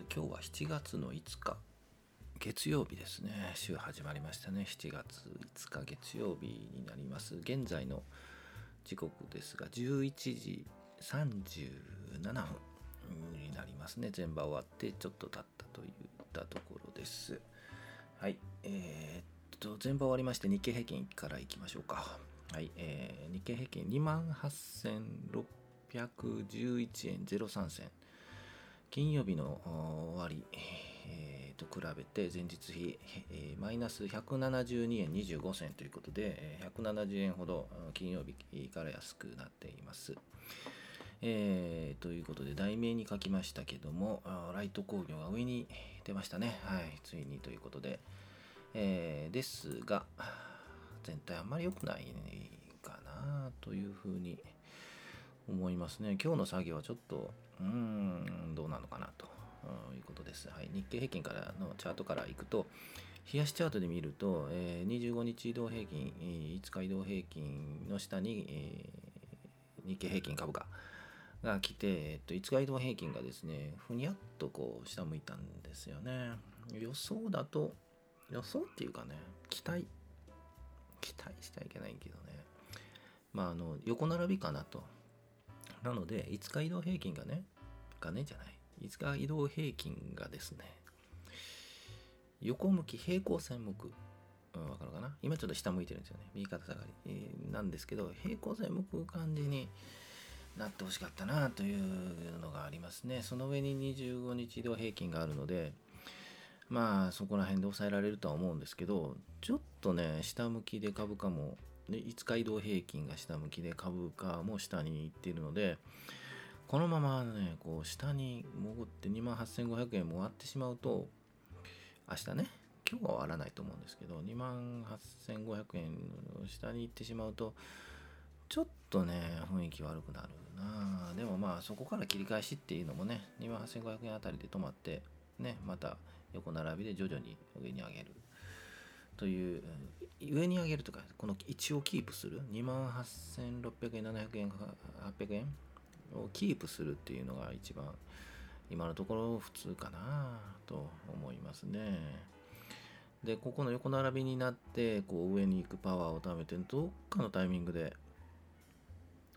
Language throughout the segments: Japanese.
と今日は7月の5日。月曜日ですね。週始まりましたね。7月5日月曜日になります。現在の時刻ですが11時37分になりますね。全場終わってちょっと経ったといったところです。はい。えー、っと全場終わりまして日経平均からいきましょうか。はい、えー、日経平均2万8611円03銭。金曜日の終わり、えー、と比べて前日比、えー、マイナス172円25銭ということで170円ほど金曜日から安くなっています。えー、ということで題名に書きましたけどもライト工業が上に出ましたね。はい、ついにということで、えー、ですが全体あんまり良くないかなというふうに思いますね。今日の作業はちょっとうーんどうなのかなということです。はい、日経平均からのチャートからいくと冷やしチャートで見ると、えー、25日移動平均、5日移動平均の下に、えー、日経平均株価が来て、えっと、5日移動平均がですね、ふにゃっとこう下向いたんですよね。予想だと、予想っていうかね、期待、期待しちゃいけないけどね、まあ、あの横並びかなと。なので、5日移動平均がね、がねじゃない。5日移動平均がですね、横向き平行線向く。うん、わかるかな？今ちょっと下向いてるんですよね。右肩下がり、えー、なんですけど、平行線向く感じになってほしかったなというのがありますね。その上に25日移動平均があるので、まあそこら辺で抑えられるとは思うんですけど、ちょっとね、下向きで株価もで5日移動平均が下向きで株価も下に行っているのでこのままねこう下に潜って2万8500円も割ってしまうと明日ね今日は終わらないと思うんですけど2万8500円の下に行ってしまうとちょっとね雰囲気悪くなるな。でもまあそこから切り返しっていうのもね2万8500円あたりで止まってねまた横並びで徐々に上に上げる。という上に上げるとかこの位置をキープする。2万8600円700円800円をキープするっていうのが一番今のところ普通かなと思いますね。でここの横並びになってこう上に行くパワーを貯めてどっかのタイミングで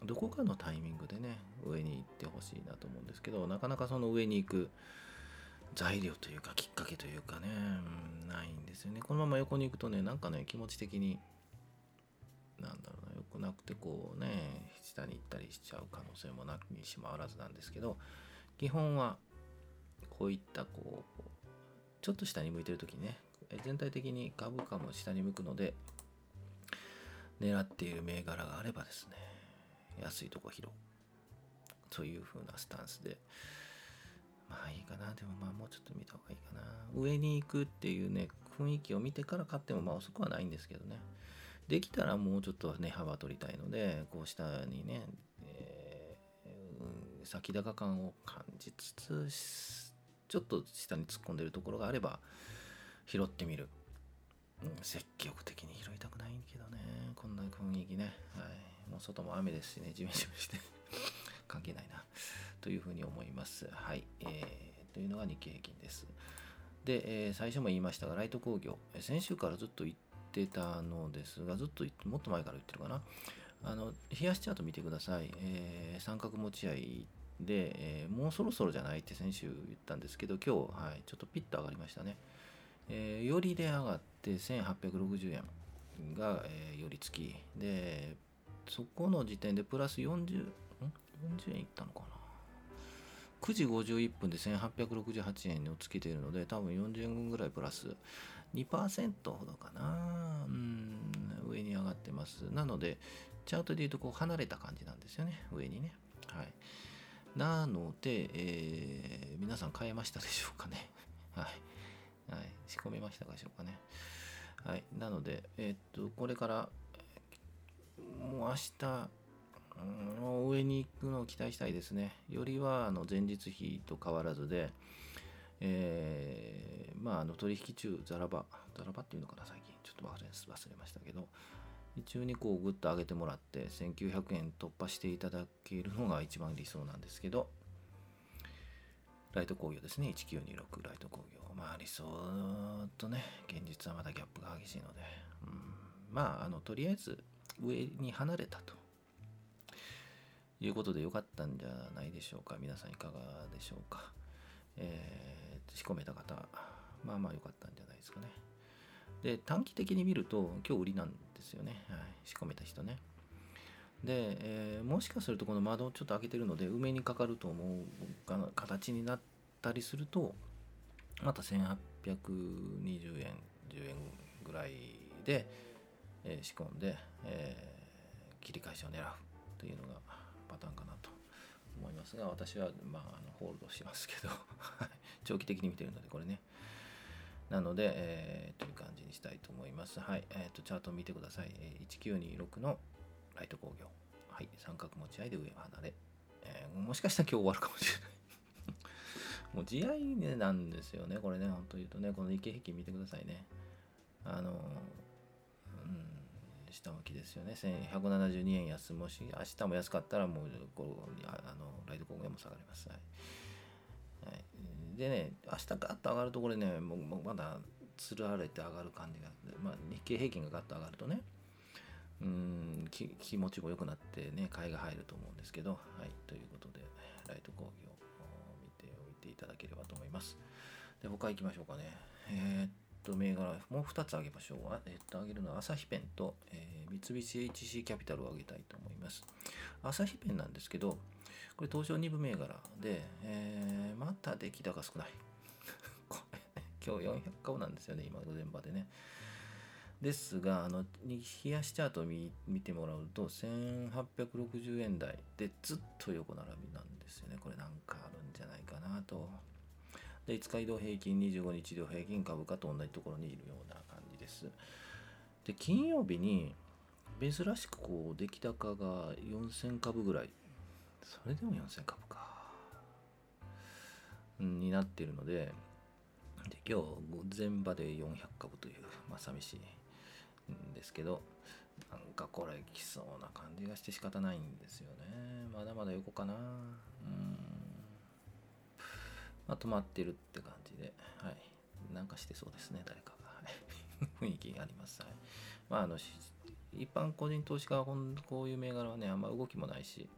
どこかのタイミングでね上に行ってほしいなと思うんですけどなかなかその上に行く材料というかきっかけというかね、ですよね。このまま横に行くとねなんかね気持ち的になんだろうなよくなくてこうね下に行ったりしちゃう可能性もなきにしもあらずなんですけど基本はこういったこうちょっと下に向いてる時にね全体的に株価も下に向くので狙っている銘柄があればですね安いとこ拾う。という風なスタンスでまあいいかな。でもまあもうちょっと見た方がいいかな。上に行くっていうね、雰囲気を見てから買ってもまあ遅くはないんですけどね。できたらもうちょっとね、幅取りたいので、こう下にね、えー、先高感を感じつつ、ちょっと下に突っ込んでるところがあれば、拾ってみる。うん、積極的に拾いたくないけどね、こんな雰囲気ね。はい。もう外も雨ですしね、ジメジメして関係ないな。というふうに思います。はい。えー、というのが日経平均です。で、えー、最初も言いましたが、ライト工業、先週からずっと言ってたのですが、ずっともっと前から言ってるかな。あの、冷やしチャート見てください。えー、三角持ち合いで、えー、もうそろそろじゃないって先週言ったんですけど、今日、はい、ちょっとピッと上がりましたね。えー、よりで上がって1860円が、えー、より付き。で、そこの時点でプラス40、?40 円いったのかな。9時51分で1868円をつけているので多分40円ぐらいプラス。2%ほどかな。うん上に上がってます。なのでチャートで言うとこう離れた感じなんですよね。上にね。はい。なので、えー、皆さん買えましたでしょうかね。はい、はい、仕込めましたでしょうかね。はい。なのでえー、っとこれからもう明日うん上に行くのを期待したいですね。よりはあの前日比と変わらずで、えー、まあ、あの取引中、ザラバ、ザラバっていうのかな、最近、ちょっと忘れ忘れましたけど、一応にこうぐっと上げてもらって、1900円突破していただけるのが一番理想なんですけど、ライト工業ですね。1926ライト工業。まあ理想とね、現実はまだギャップが激しいので、うん、まあ、あの、とりあえず上に離れたということでよかったんじゃないでしょうか。皆さんいかがでしょうか。えー、仕込めた方、まあまあ良かったんじゃないですかね。で、短期的に見ると、今日売りなんですよね。はい、仕込めた人ね。で、えー、もしかするとこの窓をちょっと開けてるので、梅にかかると思う形になったりすると、また1820円、10円ぐらいで、えー、仕込んで、えー、切り返しを狙うというのがパターンかなと思いますが、私は、まあ、あのホールドしますけど長期的に見てるので、これね。なので、えー、という感じにしたいと思います。はい。えっ、ー、と、チャートを見てください。え、1926のライト工業。はい。三角持ち合いで上離れ。えー、もしかしたら今日終わるかもしれない もう地合いなんですよね。これね、本当言うとね、この日経平均見てくださいね。あの、下向きですよね。1172円安。もし明日も安かったらもうこうあのライト工業も下がります。はい。はい、でね、明日ガッと上がるとこれね、もうまだつられて上がる感じが、まあ、日経平均がガッと上がるとね、うん気持ちも良くなってね、買いが入ると思うんですけど、はい、ということで、ライト工業を見ておいていただければと思います。で、他行きましょうかね。えー、っと、銘柄、もう2つ挙げましょう。えっと、挙げるのは朝日ペンと、えー、三菱 HC キャピタルを挙げたいと思います。朝日ペンなんですけど、これ東証2部銘柄で、えー、また出来高少ない。これね、今日400株なんですよね、今の現場でね。ですが、あの、冷やしチャートを見てもらうと、1860円台でずっと横並びなんですよね。これなんかあるんじゃないかなと。で、5日移動平均、25日移動平均株価と同じところにいるような感じです。で、金曜日に、珍しくこう、出来高が4000株ぐらい。それでも4000株か。になっているので、で今日、前場で400株という、まあ、寂しいんですけどなんかこれ来そうな感じがして仕方ないんですよねまだまだ横かなうんまあ止まってるって感じではい。なんかしてそうですね誰かが。雰囲気あります。はい。まああの一般個人投資家はこういう銘柄はねあんま動きもないし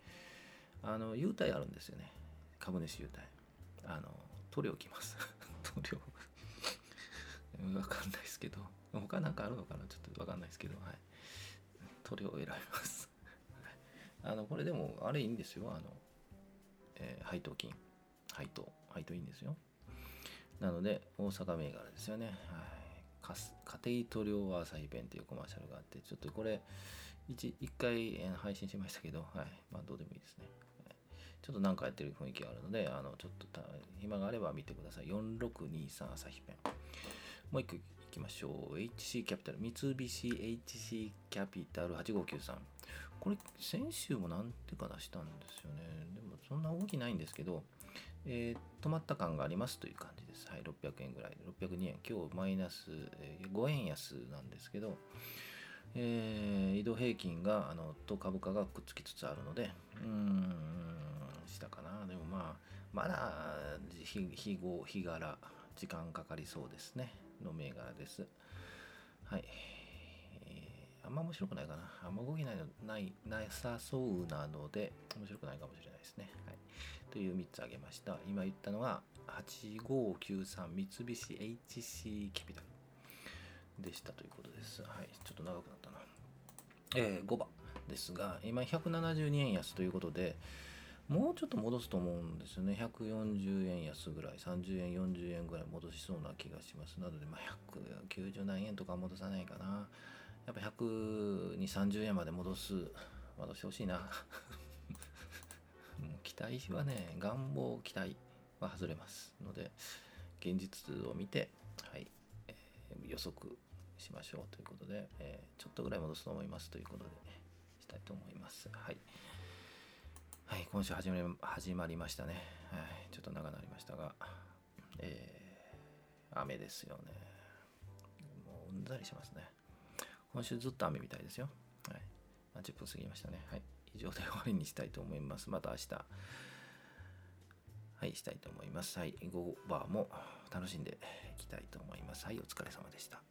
あの優待あるんですよね。株主優待。あの塗料きます。塗料 わかんないですけど。他なんかあるのかな？ちょっとわかんないですけど、はい。塗料を選びます。あの、これでも、あれいいんですよ。あの、えー、配当金。配当。配当いいんですよ。なので、大阪銘柄ですよね。はい。家庭塗料朝日ペンっていうコマーシャルがあって、ちょっとこれ、一一回配信しましたけど、はい。まあ、どうでもいいですね。ちょっと何かやってる雰囲気があるので、あの、ちょっと暇があれば見てください。4623朝日ペン。もう一個いきましょう。HC キャピタル、三菱 HC キャピタル8593。これ、先週もなんてか出したんですよね。でも、そんな動きないんですけど、えー、止まった感がありますという感じです。はい、600円ぐらい、602円。今日マイナス、えー、5円安なんですけど、えー、移動平均が、あの、と株価がくっつきつつあるので、うーん、したかな。でもまあ、まだ日、日後、日柄、時間かかりそうですね。の銘柄です。はい。あんま面白くないかな。あんま動きないのないなさそうなので、面白くないかもしれないですね。はい。という3つ挙げました。今言ったのは、8593三菱 HC キピタルでしたということです。はい。ちょっと長くなったな。えー、5番ですが、今172円安ということで、もうちょっと戻すと思うんですよね。140円安ぐらい、30円、40円ぐらい戻しそうな気がします。なので、まあ、190何円とか戻さないかな。やっぱ100に30円まで戻す、戻してほしいな。期待はね、願望、期待は外れますので、現実を見て、はい、えー、予測しましょうということで、えー、ちょっとぐらい戻すと思いますということで、ね、したいと思います。はい。はい、今週始まり始まりましたね、はい。ちょっと長くなりましたが、えー、雨ですよね。もううんざりしますね。今週ずっと雨みたいですよ。はい。まあ、10分過ぎましたね。はい。以上で終わりにしたいと思います。また明日。ははい、したいと思います。はい、5バーも楽しんでいきたいと思います。はい、お疲れ様でした。